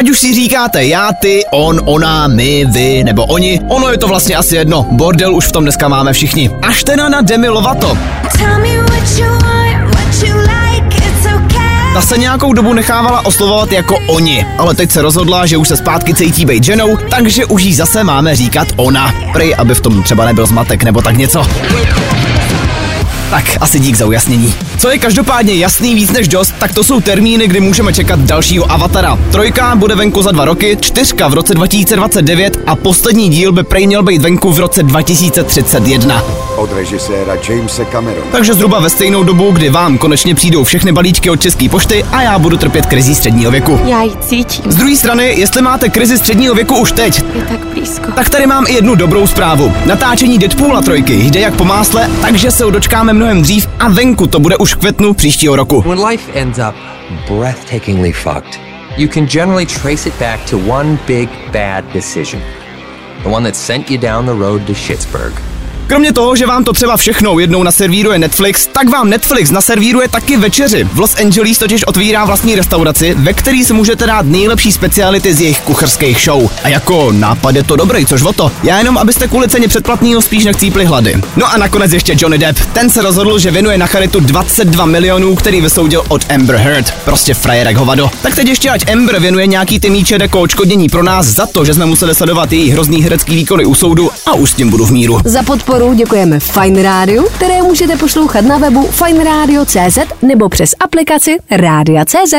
Ať už si říkáte já, ty, on, ona, my, vy nebo oni, ono je to vlastně asi jedno. Bordel už v tom dneska máme všichni. Až teda na Demi Lovato. Ta se nějakou dobu nechávala oslovovat jako oni, ale teď se rozhodla, že už se zpátky cítí být ženou, takže už jí zase máme říkat ona. Prej, aby v tom třeba nebyl zmatek nebo tak něco. Tak, asi dík za ujasnění. Co je každopádně jasný víc než dost, tak to jsou termíny, kdy můžeme čekat dalšího avatara. Trojka bude venku za dva roky, čtyřka v roce 2029 a poslední díl by prej měl být venku v roce 2031. Od režiséra Jamesa Cameron. Takže zhruba ve stejnou dobu, kdy vám konečně přijdou všechny balíčky od České pošty a já budu trpět krizí středního věku. Já ji cítím. Z druhé strany, jestli máte krizi středního věku už teď, Je tak blízko. tak tady mám i jednu dobrou zprávu. Natáčení Deadpoola trojky jde jak po másle, takže se ho dočkáme mnohem dřív a venku to bude už v květnu příštího roku. When life ends up breathtakingly fucked, you can generally trace it back to one big bad decision. The one that sent you down the road to Schittsburg. Kromě toho, že vám to třeba všechno jednou naservíruje Netflix, tak vám Netflix naservíruje taky večeři. V Los Angeles totiž otvírá vlastní restauraci, ve který si můžete dát nejlepší speciality z jejich kucharských show. A jako nápad je to dobrý, což o to. Já jenom, abyste kvůli ceně předplatného spíš nechcípli hlady. No a nakonec ještě Johnny Depp. Ten se rozhodl, že věnuje na charitu 22 milionů, který vysoudil od Amber Heard. Prostě frajerek hovado. Tak teď ještě ať Amber věnuje nějaký ty míče jako odškodnění pro nás za to, že jsme museli sledovat její hrozný herecký výkony u soudu a už s tím budu v míru. Za podporu děkujeme Fine Radio, které můžete poslouchat na webu fineradio.cz nebo přes aplikaci Rádia.cz.